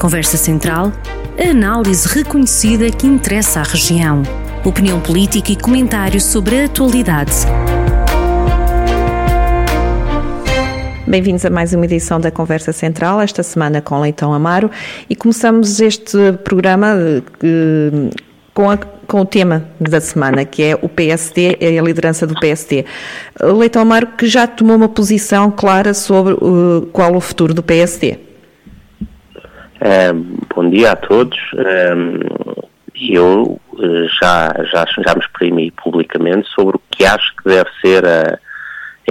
Conversa Central, a análise reconhecida que interessa à região. Opinião política e comentários sobre a atualidade. Bem-vindos a mais uma edição da Conversa Central, esta semana com Leitão Amaro, e começamos este programa uh, com, a, com, o tema da semana, que é o PSD e a liderança do PSD. Leitão Amaro, que já tomou uma posição clara sobre uh, qual o futuro do PSD. Bom dia a todos. Um, eu uh, já, já, já me exprimi publicamente sobre o que acho que deve ser a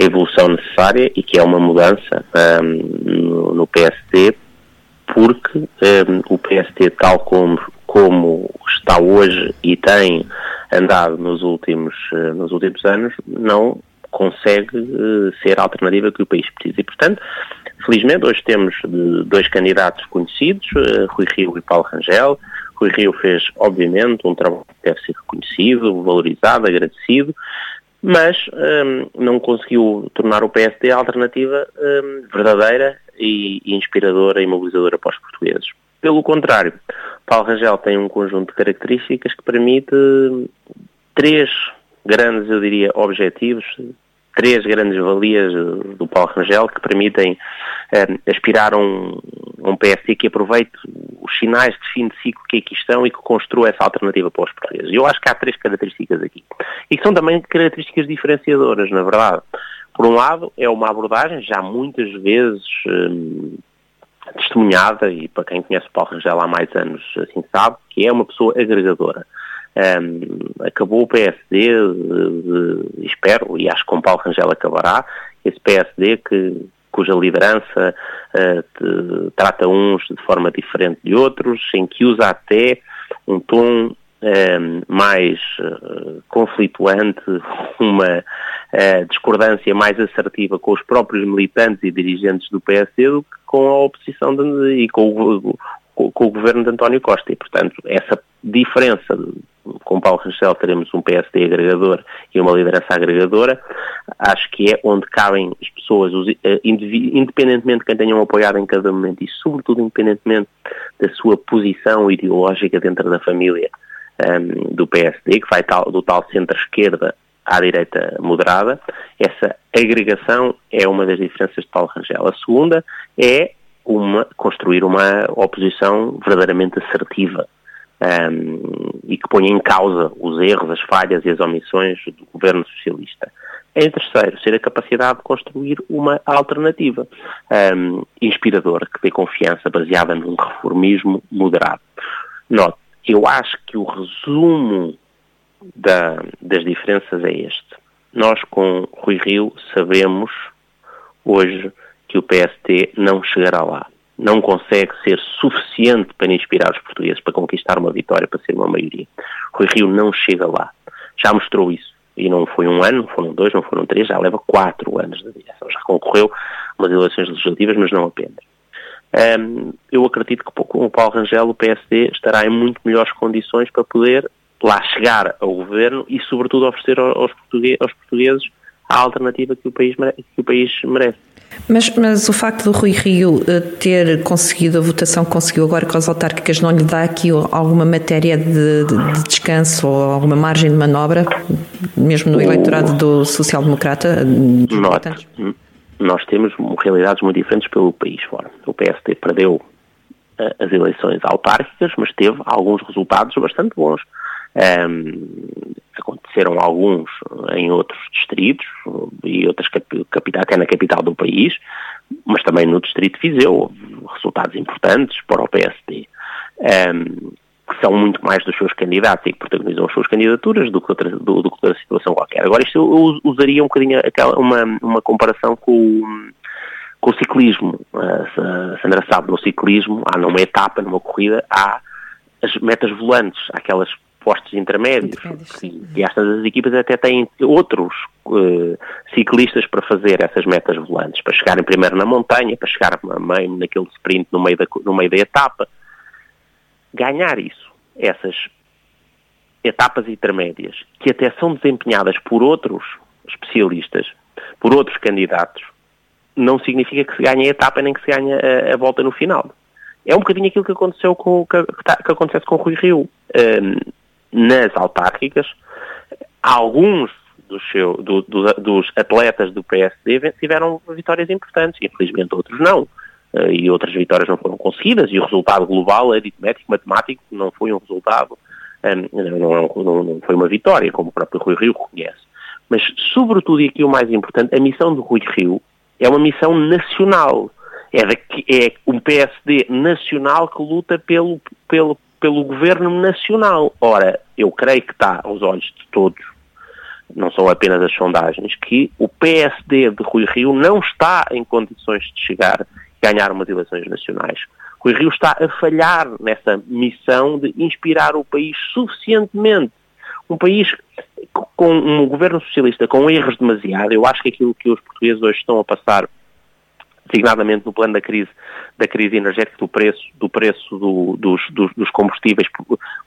a evolução necessária e que é uma mudança um, no, no, PSD, porque um, o PSD, tal como, como está hoje e tem andado nos últimos, uh, nos últimos anos, não consegue uh, ser a alternativa que o país precisa. E, portanto, felizmente, hoje temos dois candidatos conhecidos, uh, Rui Rio e Paulo Rangel. Rui Rio fez, obviamente, um trabalho que deve ser reconhecido, valorizado, agradecido, mas um, não conseguiu tornar o PSD a alternativa um, verdadeira e, e, inspiradora e mobilizadora para os portugueses. Pelo contrário, Paulo Rangel tem um conjunto de características que permite hum, três grandes, eu diria, objetivos, três grandes valias do Paulo Rangel que permitem um, aspirar a um, um PSD que aproveite os sinais de fim de ciclo que aqui estão e que construa essa alternativa para os portugueses. Eu acho que há três características aqui. E que são também características diferenciadoras, na verdade. Por um lado, é uma abordagem já muitas vezes hum, testemunhada, e para quem conhece o Paulo Rangel há mais anos assim sabe, que é uma pessoa agregadora. Um, acabou o PSD, espero, e acho que com Paulo Rangel acabará, esse PSD que, cuja liderança uh, trata uns de forma diferente de outros, em que usa até um tom um, mais uh, conflituante, uma uh, discordância mais assertiva com os próprios militantes e dirigentes do PSD do que com a oposição de, e com o, com o governo de António Costa. E, portanto, essa diferença Paulo Rangel teremos um PSD agregador e uma liderança agregadora, acho que é onde cabem as pessoas, os, eh, independentemente de quem tenham apoiado em cada momento e sobretudo independentemente da sua posição ideológica dentro da família um, ehm, do PSD, que vai tal, do tal centro-esquerda à direita moderada, essa agregação é uma das diferenças de Paulo Rangel. A segunda é uma, construir uma oposição verdadeiramente assertiva, um, e que ponha em causa os erros, as falhas e as omissões do governo socialista. Em terceiro, ser a capacidade de construir uma alternativa um, inspiradora, que dê confiança, baseada num reformismo moderado. Note, eu acho que o resumo da, das diferenças é este. Nós, com Rui Rio, sabemos hoje que o PST não chegará lá não consegue ser suficiente para inspirar os portugueses para conquistar uma vitória, para ser uma maioria. Rui Rio não chega lá. Já mostrou isso. E não foi um ano, não foram dois, não foram três, já leva quatro anos de direção. Já concorreu umas eleições legislativas, mas não apenas. Um, eu acredito que com o Paulo Rangel o PSD estará em muito melhores condições para poder lá chegar ao governo e, sobretudo, oferecer aos portugueses, a alternativa que o país, que o país merece. Mas, mas o facto do Rui Rio eh, ter conseguido a votação que conseguiu agora com as autárquicas não lhe dá aqui alguma matéria de, de, de descanso ou alguma margem de manobra, mesmo no eleitorado do social-democrata? Nós, nós temos realidades muito diferentes pelo país fora. O PST perdeu uh, as eleições autárquicas, mas teve alguns resultados bastante bons. Um, aconteceram alguns em outros distritos e outras capitais, até na capital do país, mas também no distrito de Viseu houve resultados importantes para o PSD, um, que são muito mais dos seus candidatos e que protagonizam as suas candidaturas do que outra, do, do situação qualquer. Agora, isto eu usaria um bocadinho aquela, uma, uma comparação com com o ciclismo. A Sandra sabe, no ciclismo, há numa etapa, numa corrida, há as metas volantes, aquelas postos intermédios, e, e estas equipas até têm outros uh, ciclistas para fazer essas metas volantes, para chegarem primeiro na montanha, para chegar meio naquele sprint no meio da, no meio da etapa. Ganhar isso, essas etapas intermédias, que até são desempenhadas por outros especialistas, por outros candidatos, não significa que se ganhe a etapa nem que se ganhe a, a volta no final. é um bocadinho aquilo que aconteceu com que, tá, que acontece com o Rui Rio. Um, nas autárquicas, alguns dos, seu, do, do, dos atletas do PSD tiveram vitórias importantes, infelizmente outros não. Uh, e outras vitórias não foram conseguidas, e o resultado global, aritmético, matemático, não foi um resultado, um, não, não, não, foi uma vitória, como o próprio Rui Rio reconhece. Mas, sobretudo, e aqui o mais importante, a missão do Rui Rio é uma missão nacional. É, é um PSD nacional que luta pelo, pelo, pelo governo nacional. Ora, eu creio que está aos olhos de todos não são apenas as sondagens, que o PSD de Rui Rio não está em condições de chegar a ganhar umas eleições nacionais. Rui Rio está a falhar nessa missão de inspirar o país suficientemente. Um país com um governo socialista com erros demasiado, eu acho que aquilo que os portugueses hoje estão a passar, designadamente no plano da crise, da crise energética, do preço, do preço do, dos, dos, dos combustíveis,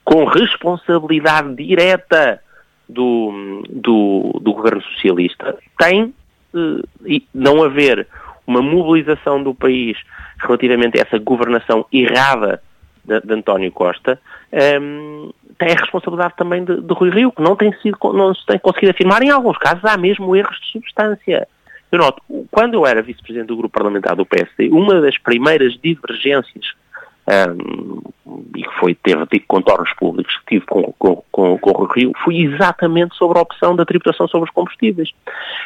com responsabilidade direta do, do, do governo socialista tem eh, não haver uma mobilização do país relativamente a essa governação errada de, de António Costa, um, ehm, tem a responsabilidade também de, de, Rui Rio, que não tem, sido, não se tem conseguido afirmar. Em alguns casos há mesmo erros de substância. Eu noto, quando eu era vice-presidente do grupo parlamentar do PSD, uma das primeiras divergências um, e que foi, teve, teve contornos públicos que tive com, com, com, com o Rio, foi exatamente sobre a opção da tributação sobre os combustíveis,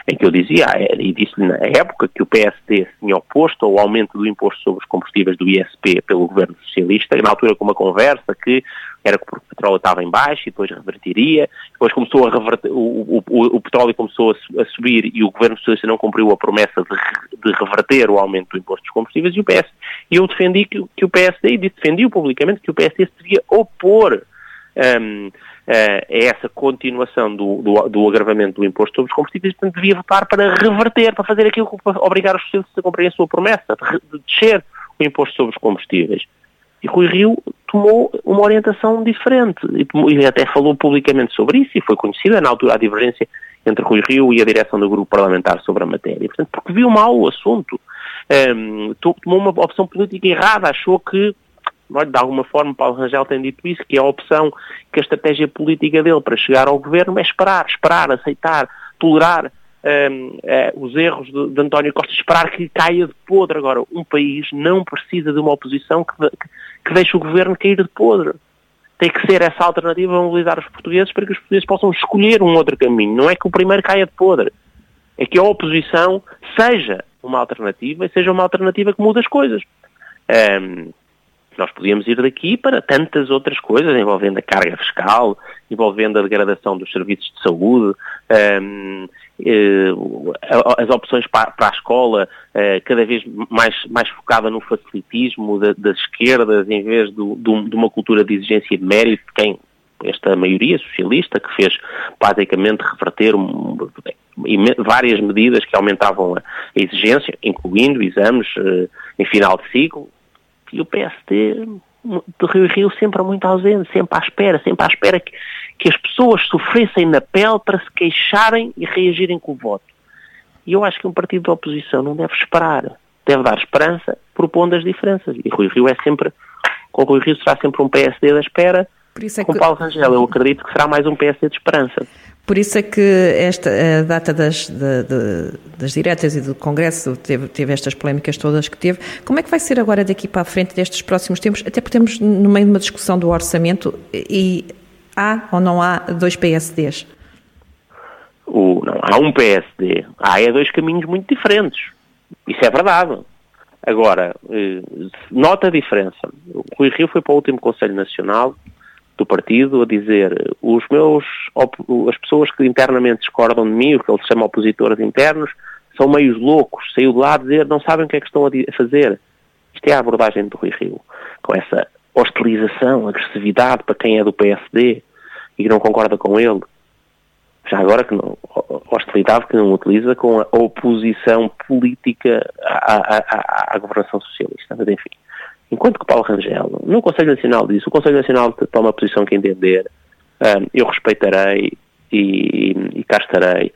em que eu dizia, ah, e disse na época, que o PSD se tinha oposto ao aumento do imposto sobre os combustíveis do ISP pelo governo socialista, na altura com uma conversa que era que o petróleo estava em baixo e depois revertiria, depois começou a reverter, o, o, o petróleo começou a, subir e o governo socialista não cumpriu a promessa de, de, reverter o aumento do imposto dos combustíveis e o PS, e eu defendi que, que o PSD, e defendi publicamente que o PSD se devia opor um, essa continuação do, do, do, agravamento do imposto sobre os combustíveis, portanto devia votar para reverter, para fazer aquilo, para obrigar os socialistas a cumprir a sua promessa, de descer o imposto sobre os combustíveis. E Rui Rio tomou uma orientação diferente e, até falou publicamente sobre isso e foi conhecida na altura a divergência entre Rui Rio e a direção do grupo parlamentar sobre a matéria. Portanto, porque viu mal o assunto, um, tomou uma opção política errada, achou que, de alguma forma, Paulo Rangel tem dito isso, que a opção, que a estratégia política dele para chegar ao governo é esperar, esperar, aceitar, tolerar um, é, os erros de, de, António Costa, esperar que caia de podre. Agora, um país não precisa de uma oposição que, que, que deixe o governo cair de podre. Tem que ser essa alternativa a mobilizar os portugueses para que os portugueses possam escolher um outro caminho. Não é que o primeiro caia de podre. É que a oposição seja uma alternativa e seja uma alternativa que muda as coisas. Um, nós podíamos ir daqui para tantas outras coisas, envolvendo a carga fiscal, envolvendo a degradação dos serviços de saúde, um, eh, as opções para, a escola eh, cada vez mais, mais focada no facilitismo das esquerdas em vez do, de uma cultura de exigência de mérito, quem esta maioria socialista que fez basicamente reverter várias medidas que aumentavam a exigência, incluindo exames eh, em final de ciclo, e o PSD do Rio Rio sempre muito ausente, sempre à espera, sempre à espera que, que as pessoas sofressem na pele para se queixarem e reagirem com o voto. E eu acho que um partido da oposição não deve esperar, deve dar esperança propondo as diferenças. E Rui Rio é sempre, com Rui Rio será sempre um PSD da espera, é com que... Paulo Rangel eu acredito que será mais um PSD de esperança. Por isso é que esta a data das, de, de, das diretas e do Congresso teve, teve, estas polémicas todas que teve. Como é que vai ser agora daqui para a frente destes próximos tempos? Até porque temos no meio de uma discussão do orçamento e há ou não há dois PSDs? O, não, há um PSD. Há é dois caminhos muito diferentes. Isso é verdade. Agora, eh, nota a diferença. O Rui Rio foi para o último Conselho Nacional do partido a dizer os meus, as pessoas que internamente discordam de mim, o que ele chama opositores internos, são meios loucos, saiu de lá a dizer não sabem o que é que estão a fazer. Isto é a abordagem do Rui Rio, com essa hostilização, agressividade para quem é do PSD e que não concorda com ele. Já agora que não, hostilidade que não utiliza com a oposição política à, à, à, governação socialista. Mas enfim. Enquanto que Paulo Rangel, no Conselho Nacional diz, o Conselho Nacional toma a posição que entender, um, eu respeitarei e, e cá estarei.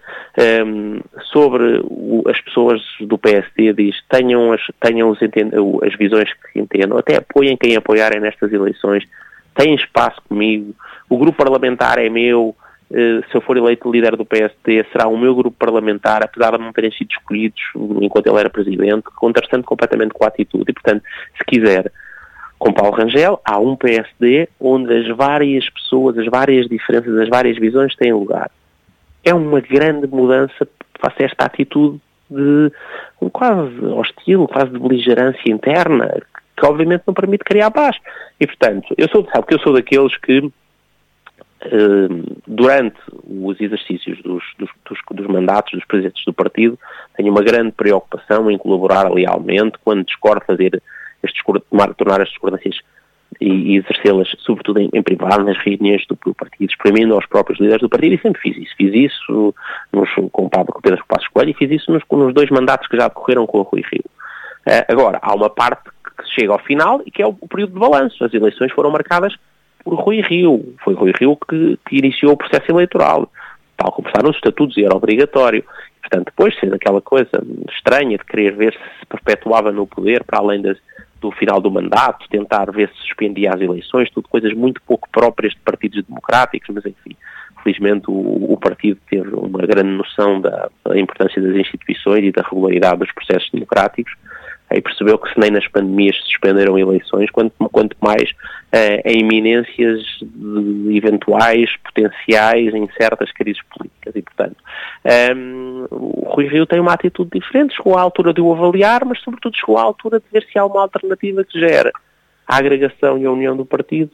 Um, sobre o, as pessoas do PSD, diz tenham, as, tenham os, as visões que entendam, até apoiem quem apoiarem nestas eleições, têm espaço comigo, o grupo parlamentar é meu, uh, se eu for eleito líder do PSD, será o meu grupo parlamentar, apesar de não terem sido escolhidos enquanto ele era presidente, contrastando completamente com a atitude. E, portanto, se quiser com Paulo Rangel, há um PSD onde as várias pessoas, as várias diferenças, as várias visões têm lugar. É uma grande mudança face a esta atitude de quase hostil, quase de beligerância interna, que obviamente não permite criar paz. E portanto, eu sou, sabe que eu sou daqueles que eh, durante os exercícios dos, dos, dos, dos, mandatos dos presidentes do partido, tenho uma grande preocupação em colaborar lealmente, quando discordo fazer estes, tornar as discordâncias e, e exercê-las, sobretudo em, em, privado, nas reuniões do, do, partido, exprimindo aos próprios líderes do partido, e sempre fiz isso. Fiz isso nos, com o Pablo Pedro Passos Coelho e fiz isso nos, nos, dois mandatos que já decorreram com o Rui Rio. Uh, agora, há uma parte que chega ao final e que é o, o, período de balanço. As eleições foram marcadas por Rui Rio. Foi Rui Rio que, que iniciou o processo eleitoral, tal como está nos estatutos e era obrigatório. Portanto, depois fez aquela coisa estranha de querer ver se se perpetuava no poder para além das do final do mandato, tentar ver se suspendia as eleições, tudo coisas muito pouco próprias de partidos democráticos, mas enfim, felizmente o, o partido teve uma grande noção da, da, importância das instituições e da regularidade dos processos democráticos e percebeu que se nem nas pandemias se suspenderam eleições, quanto, quanto mais uh, em iminências eventuais, potenciais, incertas crises políticas. E, portanto, um, ehm, o Rui Rio tem uma atitude diferente, chegou à altura de o avaliar, mas, sobretudo, chegou à altura de ver se há uma alternativa que gera a agregação e a união do partido,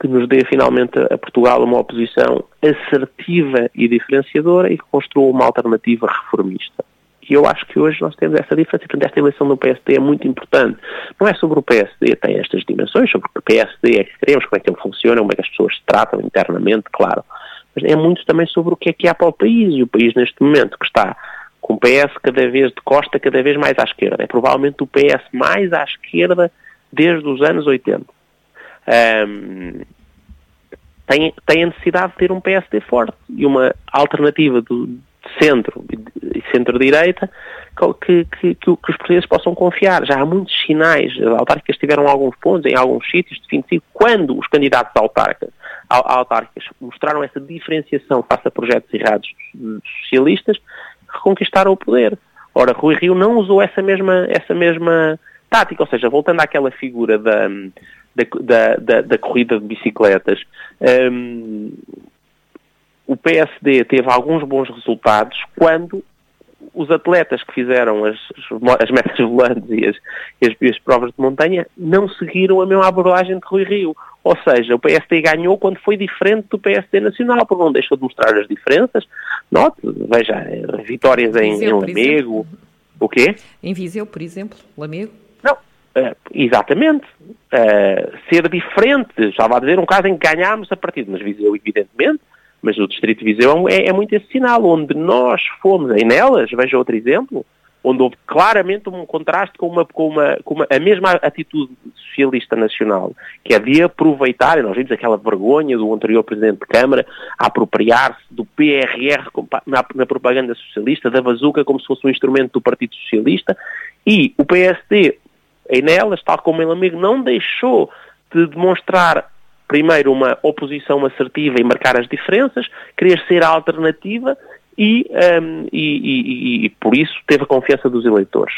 que nos dê finalmente a Portugal uma oposição assertiva e diferenciadora e que construa uma alternativa reformista. E eu acho que hoje nós temos essa diferença. Portanto, esta eleição do PSD é muito importante. Não é sobre o PSD, tem estas dimensões, sobre o PSD é que queremos, como é que ele funciona, como é que as pessoas se tratam internamente, claro. Mas é muito também sobre o que é que há para o país. E o país, neste momento, que está com o PS cada vez de costa, cada vez mais à esquerda. É provavelmente o PS mais à esquerda desde os anos 80. Um, tem, tem a necessidade de ter um PSD forte e uma alternativa do, centro e centro-direita que, que, que, os portugueses possam confiar. Já há muitos sinais, as autárquicas tiveram alguns pontos em alguns sítios definitivos, quando os candidatos autárquicos, autárquicas mostraram essa diferenciação face a projetos errados socialistas, reconquistaram o poder. Ora, Rui Rio não usou essa mesma, essa mesma tática, ou seja, voltando àquela figura da, da, da, da corrida de bicicletas, um, o PSD teve alguns bons resultados quando os atletas que fizeram as, as metas volantes e as, as, as provas de montanha não seguiram a mesma abordagem de Rui Rio. Ou seja, o PSD ganhou quando foi diferente do PSD nacional, porque não deixou de mostrar as diferenças. Note, veja, vitórias em, Viseu, em Lamego. O quê? Em Viseu, por exemplo, Lamego. Não, Uh, exatamente. Uh, ser diferente. Estava a dizer um caso em que ganhámos a partida, mas Viseu, evidentemente, mas o Distrito de Viseu é, é muito esse sinal, onde nós fomos, em Nelas, veja outro exemplo, onde houve claramente um contraste com, uma, com, uma, com uma, a mesma atitude socialista nacional, que é de aproveitar, e nós vimos aquela vergonha do anterior Presidente de Câmara, apropriar-se do PRR na, na, propaganda socialista, da bazuca como se fosse um instrumento do Partido Socialista, e o PSD, em Nelas, tal como em Lamego, não deixou de demonstrar primeiro, uma oposição assertiva e marcar as diferenças, querer ser a alternativa e, um, e, e, e, por isso teve a confiança dos eleitores.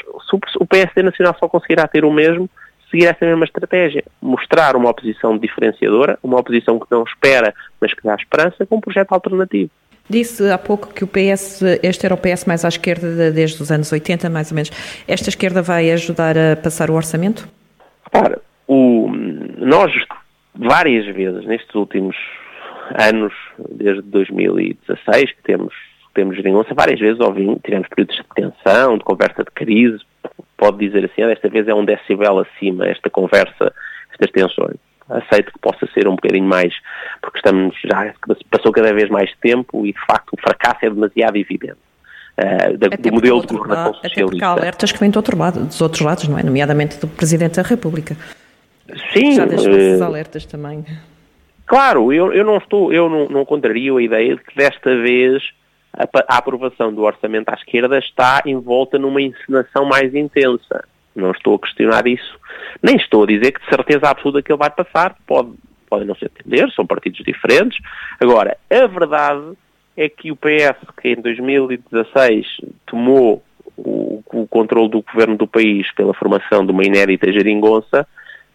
O PSD Nacional só conseguirá ter o mesmo seguir essa mesma estratégia, mostrar uma oposição diferenciadora, uma oposição que não espera, mas que dá esperança, com um projeto alternativo. Disse há pouco que o PS, este era o PS mais à esquerda desde os anos 80, mais ou menos. Esta esquerda vai ajudar a passar o orçamento? Repara, o, nós várias vezes nestes últimos anos, desde 2016, que temos, temos geringonça, várias vezes ouvimos, tivemos períodos de tensão, de conversa de crise, pode dizer assim, ah, desta vez é um decibel acima esta conversa, estas tensões. Aceito que possa ser um bocadinho mais, porque estamos já, passou cada vez mais tempo e de facto o fracasso é demasiado evidente. Uh, da, do modelo de governação socialista. Até porque há alertas que vêm do outro lado, dos outros lados, não é? Nomeadamente do Presidente da República. Sim. Já deixou esses uh, alertas também. Claro, eu, eu não estou, eu não, não contrario a ideia de que desta vez a, a, aprovação do orçamento à esquerda está envolta numa encenação mais intensa. Não estou a questionar isso. Nem estou a dizer que de certeza absoluta que ele vai passar. Pode, podem não se entender, são partidos diferentes. Agora, a verdade é que o PS, que em 2016 tomou o, o controle do governo do país pela formação de uma inédita geringonça,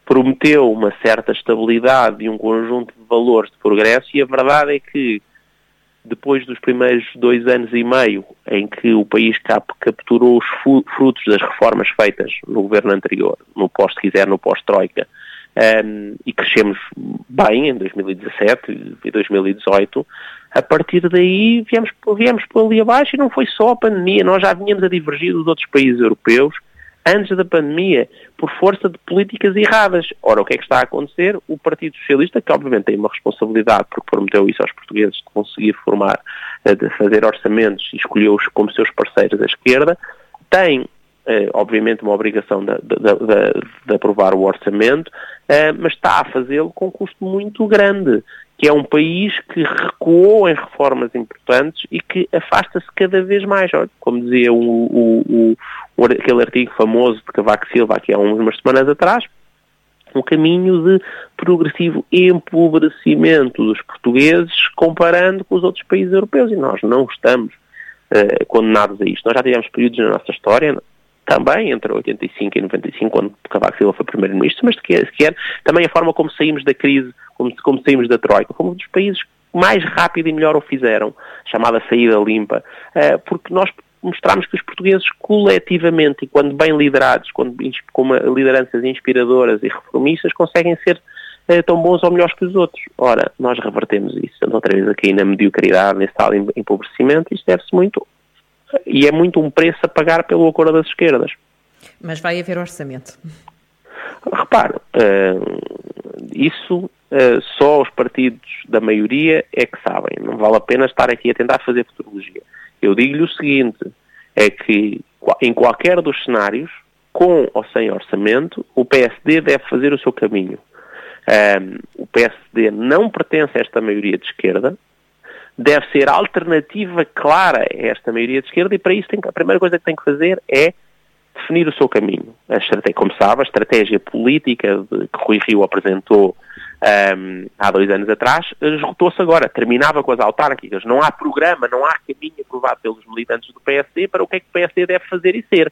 prometeu uma certa estabilidade e um conjunto de valores de progresso e a verdade é que depois dos primeiros dois anos e meio em que o país capturou os frutos das reformas feitas no governo anterior, no pós, se quiser, no pós-Troika, um, e crescemos bem em 2017 e 2018, a partir daí viemos, viemos por ali abaixo e não foi só a pandemia, nós já vinhamos a divergir dos outros países europeus antes da pandemia, por força de políticas erradas. Ora, o que é que está a acontecer? O Partido Socialista, que obviamente tem uma responsabilidade, porque prometeu isso aos portugueses de conseguir formar, eh, de fazer orçamentos e escolheu-os como seus parceiros à esquerda, tem eh, obviamente uma obrigação de, de, de, de, aprovar o orçamento, eh, mas está a fazê-lo com um custo muito grande, que é um país que recuou em reformas importantes e que afasta-se cada vez mais. Como dizia o, o, aquele artigo famoso de Cavaco Silva aqui há umas semanas atrás, um caminho de progressivo empobrecimento dos portugueses comparando com os outros países europeus e nós não estamos uh, condenados a isto. Nós já tivemos períodos na nossa história, também entre 85 e 95, quando Cavaco Silva foi primeiro-ministro, mas sequer, sequer também a forma como saímos da crise, como, como saímos da Troika, fomos um dos países mais rápido e melhor o fizeram, chamada saída limpa, uh, porque nós mostramos que os portugueses coletivamente e quando bem liderados, quando, com uma, lideranças inspiradoras e reformistas, conseguem ser uh, tão bons ou melhores que os outros. Ora, nós revertemos isso. Estamos outra vez aqui na mediocridade, nesse tal empobrecimento, isto deve-se muito e é muito um preço a pagar pelo acordo das esquerdas. Mas vai haver orçamento. Repare, uh, isso uh, só os partidos da maioria é que sabem. Não vale a pena estar aqui a tentar fazer futurologia. Eu digo-lhe o seguinte, é que em qualquer dos cenários, com ou sem orçamento, o PSD deve fazer o seu caminho. Um, o PSD não pertence a esta maioria de esquerda, deve ser alternativa clara a esta maioria de esquerda e para isso a primeira coisa que tem que fazer é definir o seu caminho. A estratégia, como sabe, a estratégia política de, que Rui Rio apresentou um, há dois anos atrás esgotou-se agora. Terminava com as autárquicas. Não há programa, não há caminho aprovado pelos militantes do PSD para o que é que o PSD deve fazer e ser.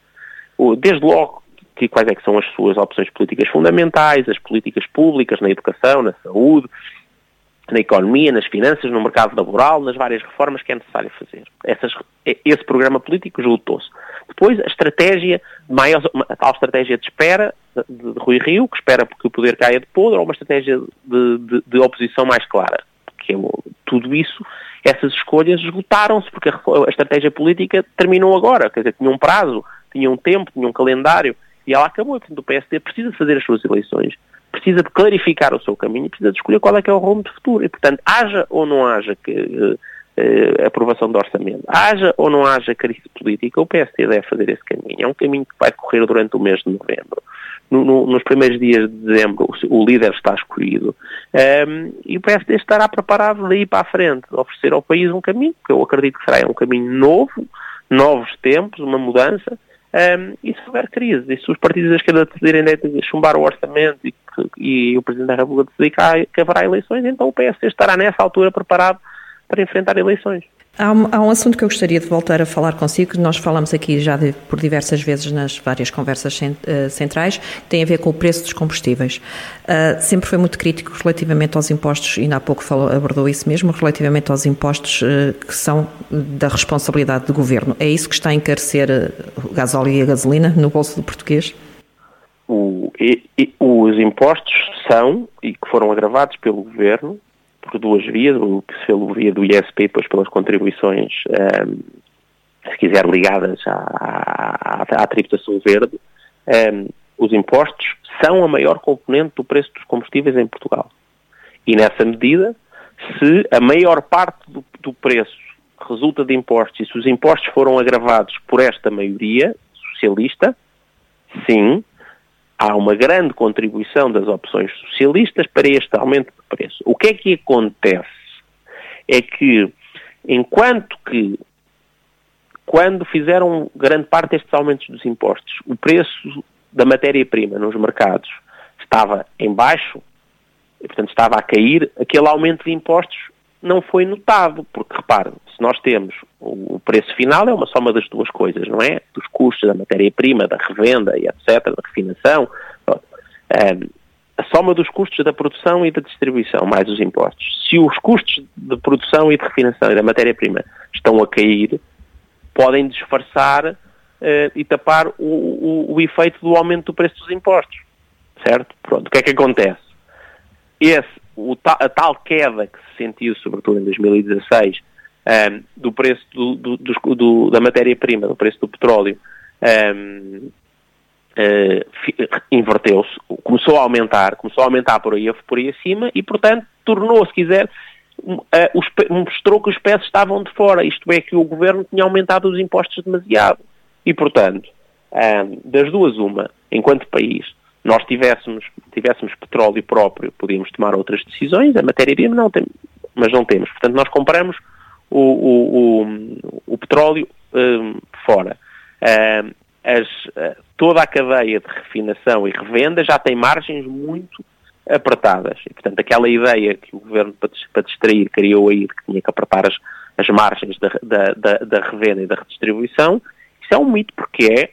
Desde logo, quais é que são as suas opções políticas fundamentais, as políticas públicas na educação, na saúde, na economia, nas finanças, no mercado laboral, nas várias reformas que é necessário fazer. Essas, esse programa político esgotou-se. Depois, a estratégia, maior, a tal estratégia de espera de, de, Rui Rio, que espera que o poder caia de podre, ou uma estratégia de, de, de oposição mais clara. Que é, tudo isso, essas escolhas esgotaram-se, porque a, a estratégia política terminou agora, quer dizer, tinha um prazo, tinha um tempo, tinha um calendário, e ela acabou. Portanto, o PSD precisa fazer as suas eleições precisa de clarificar o seu caminho e precisa de escolher qual é que é o rumo de futuro. E, portanto, haja ou não haja que, uh, aprovação do orçamento, haja ou não haja crise política, o PSD deve fazer esse caminho. É um caminho que vai correr durante o mês de novembro. No, no, nos primeiros dias de dezembro, o, o líder está escolhido um, e o PSD estará preparado daí para a frente, oferecer ao país um caminho, que eu acredito que será um caminho novo, novos tempos, uma mudança, um, e se houver crise, e se os partidos da esquerda decidirem de chumbar o orçamento e, e o Presidente da República decidir que, que haverá eleições, então o PSD estará nessa altura preparado para enfrentar eleições. Há um, há um, assunto que eu gostaria de voltar a falar consigo, que nós falamos aqui já de, por diversas vezes nas várias conversas eh, centrais, tem a ver com o preço dos combustíveis. Uh, sempre foi muito crítico relativamente aos impostos, e ainda há pouco falou, abordou isso mesmo, relativamente aos impostos uh, que são da responsabilidade do governo. É isso que está a encarecer o gasóleo e a gasolina no bolso do português? O, e, e, os impostos são, e que foram agravados pelo governo, por duas vias, pelo via do ISP, depois pelas contribuições, um, se quiser, ligadas à, à, à tributação verde, um, os impostos são a maior componente do preço dos combustíveis em Portugal. E nessa medida, se a maior parte do, do preço resulta de impostos e se os impostos foram agravados por esta maioria socialista, sim, há uma grande contribuição das opções socialistas para este aumento de preço. O que é que acontece? É que, enquanto que, quando fizeram grande parte destes aumentos dos impostos, o preço da matéria-prima nos mercados estava em baixo, e, portanto estava a cair, aquele aumento de impostos não foi notado, porque repare, se nós temos o preço final é uma soma das duas coisas, não é? Dos custos da matéria-prima, da revenda e etc., da refinação. a soma dos custos da produção e da distribuição, mais os impostos. Se os custos de produção e de refinação e da matéria-prima estão a cair, podem disfarçar uh, e tapar o, o, o efeito do aumento do preço dos impostos. Certo? Pronto, o que é que acontece? Esse, o, a tal queda que se sentiu, sobretudo em 2016, um, do preço do, do, do, da matéria-prima, do preço do petróleo, um, uh, eh, inverteu-se, começou a aumentar, começou a aumentar por aí, por aí acima e, portanto, tornou, se quiser, uh, os, mostrou que os peços estavam de fora, isto é, que o governo tinha aumentado os impostos demasiado. E, portanto, um, das duas, uma, enquanto país, nós tivéssemos, tivéssemos petróleo próprio, podíamos tomar outras decisões, a matéria-prima não tem, mas não temos. Portanto, nós compramos o, o, o, o petróleo um, fora. Um, as, toda a cadeia de refinação e revenda já tem margens muito apertadas. E, portanto, aquela ideia que o governo, para distrair, criou aí de que tinha que apertar as, as margens da, da, da, da revenda e da redistribuição, isso é um mito, porque é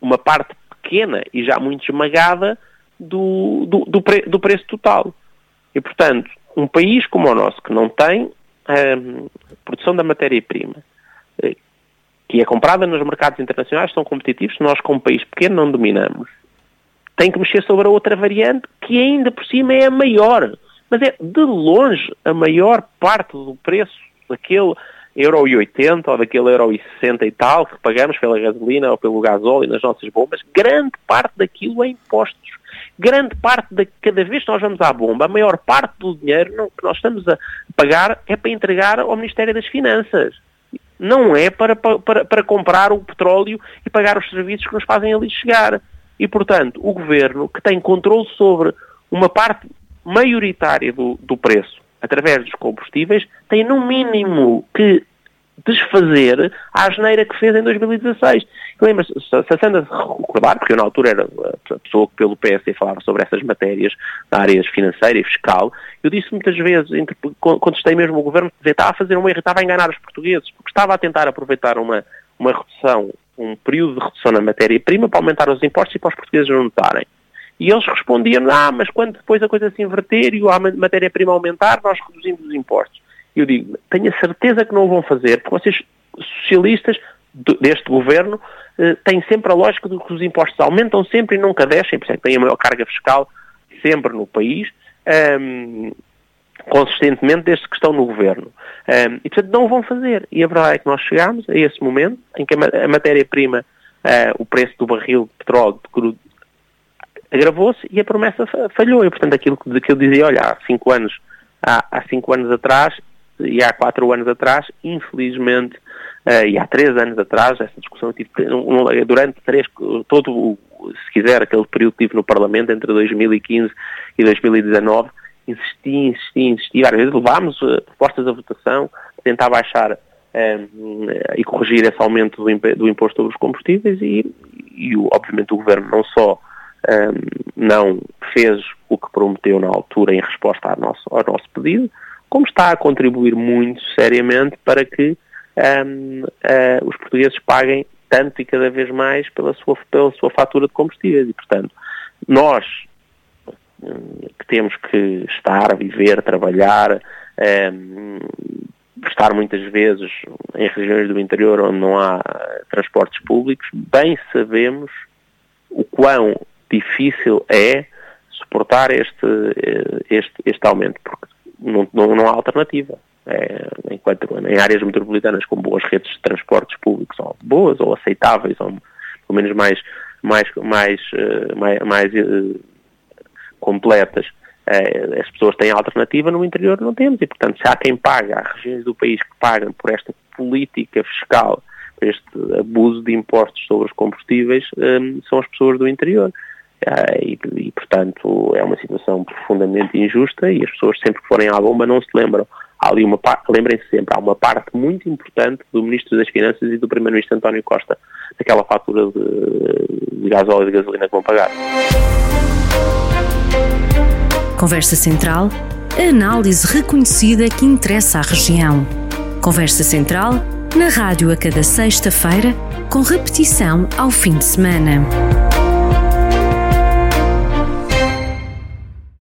uma parte pequena e já muito esmagada do, do, do, pre, do preço total. E, portanto, um país como o nosso, que não tem hum, produção da matéria-prima, eh, que é comprada nos mercados internacionais, são competitivos, nós como país pequeno não dominamos. Tem que mexer sobre a outra variante, que ainda por cima é a maior. Mas é de longe a maior parte do preço daquele euro e 80 ou daquele euro e 60 e tal que pagamos pela gasolina ou pelo gasóleo nas nossas bombas, grande parte daquilo é impostos. Grande parte, de cada vez que nós vamos à bomba, a maior parte do dinheiro que nós estamos a pagar é para entregar ao Ministério das Finanças. Não é para, para, para comprar o petróleo e pagar os serviços que nos fazem ali chegar. E, portanto, o Governo, que tem controle sobre uma parte maioritária do, do preço, através dos combustíveis, tem no mínimo que desfazer a asneira que fez em 2016. Lembra-se, se a Sandra recordar, porque eu na altura era a pessoa que pelo PSD falava sobre essas matérias da área financeira e fiscal, eu disse muitas vezes, contestei mesmo o governo, que estava a fazer um erro, estava a enganar os portugueses, porque estava a tentar aproveitar uma, uma redução, um período de redução na matéria-prima para aumentar os impostos e para os portugueses não notarem. E eles respondiam, ah, mas quando depois a coisa se inverter e a matéria-prima aumentar, nós reduzimos os impostos. Eu digo, tenho a certeza que não o vão fazer, porque vocês, socialistas deste governo, eh, têm sempre a lógica de que os impostos aumentam sempre e nunca descem, por isso é que têm a maior carga fiscal sempre no país, um, ehm, consistentemente desde que estão no governo. Um, ehm, e, portanto, não o vão fazer. E a verdade é que nós chegamos a esse momento em que a matéria-prima, uh, o preço do barril de petróleo de crudo agravou-se e a promessa falhou. E, portanto, aquilo que eu dizia, olha, há cinco anos, há, há cinco anos atrás e há quatro anos atrás, infelizmente, uh, e há três anos atrás, essa discussão tive durante três, todo, se quiser, aquele período que tive no Parlamento entre 2015 e 2019, insisti, insisti, insisti, várias vezes. Levámos uh, propostas à votação, tentar baixar um, e corrigir esse aumento do, do imposto sobre os combustíveis e, e, obviamente, o Governo não só um, não fez o que prometeu na altura em resposta ao nosso, ao nosso pedido, como está a contribuir muito seriamente para que um, uh, os portugueses paguem tanto e cada vez mais pela sua, pela sua fatura de combustíveis. E, portanto, nós que temos que estar, viver, trabalhar, um, estar muitas vezes em regiões do interior onde não há transportes públicos, bem sabemos o quão difícil é suportar este, este, este aumento, porque não, não, não há alternativa. É, enquanto em áreas metropolitanas com boas redes de transportes públicos, ou boas ou aceitáveis, ou pelo menos mais, mais, mais, eh, mais, mais uh, completas, uh, as pessoas têm alternativa, no interior não temos. E, portanto, se há quem paga, há regiões do país que pagam por esta política fiscal, por este abuso de impostos sobre os combustíveis, um, são as pessoas do interior. Uh, e, e, portanto, é uma situação profundamente injusta e as pessoas sempre que forem à bomba não se lembram. Há ali uma parte, lembrem-se sempre, há uma parte muito importante do Ministro das Finanças e do Primeiro-Ministro António Costa, daquela fatura de, de gás óleo e de gasolina que vão pagar. Conversa Central, análise reconhecida que interessa à região. Conversa Central, na rádio a cada sexta-feira, com repetição ao fim de semana.